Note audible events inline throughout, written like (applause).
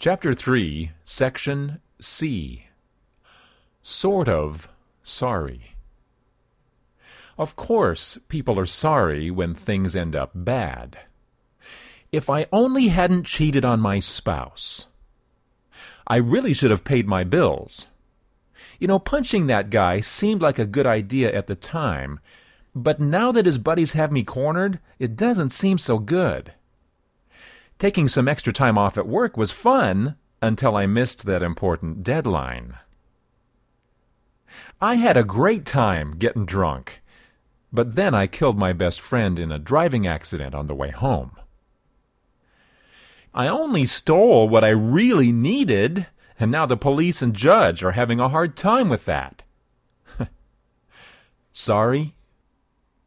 Chapter 3, Section C. Sort of sorry. Of course, people are sorry when things end up bad. If I only hadn't cheated on my spouse. I really should have paid my bills. You know, punching that guy seemed like a good idea at the time, but now that his buddies have me cornered, it doesn't seem so good. Taking some extra time off at work was fun until I missed that important deadline. I had a great time getting drunk, but then I killed my best friend in a driving accident on the way home. I only stole what I really needed, and now the police and judge are having a hard time with that. (laughs) Sorry?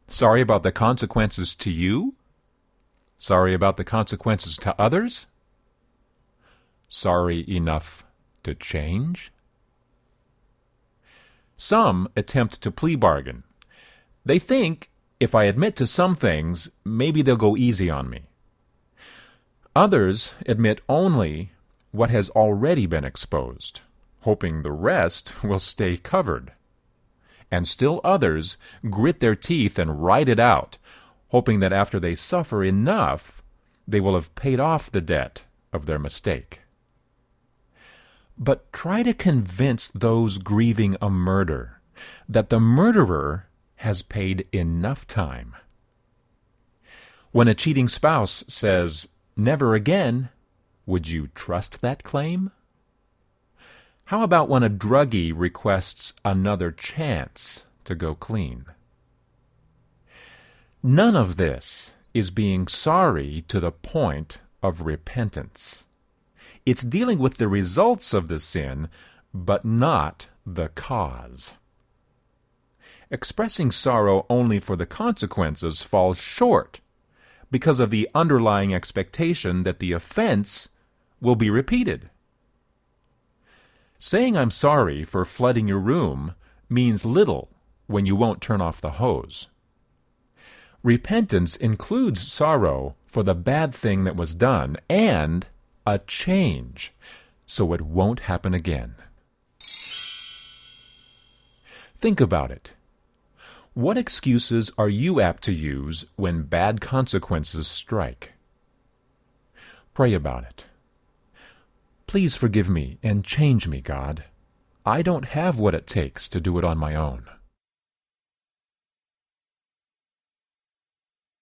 Sorry about the consequences to you? Sorry about the consequences to others? Sorry enough to change? Some attempt to plea bargain. They think if I admit to some things, maybe they'll go easy on me. Others admit only what has already been exposed, hoping the rest will stay covered. And still others grit their teeth and ride it out, hoping that after they suffer enough, they will have paid off the debt of their mistake. But try to convince those grieving a murder that the murderer has paid enough time. When a cheating spouse says, never again, would you trust that claim? How about when a druggie requests another chance to go clean? None of this is being sorry to the point of repentance. It's dealing with the results of the sin, but not the cause. Expressing sorrow only for the consequences falls short because of the underlying expectation that the offense will be repeated. Saying I'm sorry for flooding your room means little when you won't turn off the hose. Repentance includes sorrow for the bad thing that was done and a change so it won't happen again. Think about it. What excuses are you apt to use when bad consequences strike? Pray about it. Please forgive me and change me, God. I don't have what it takes to do it on my own.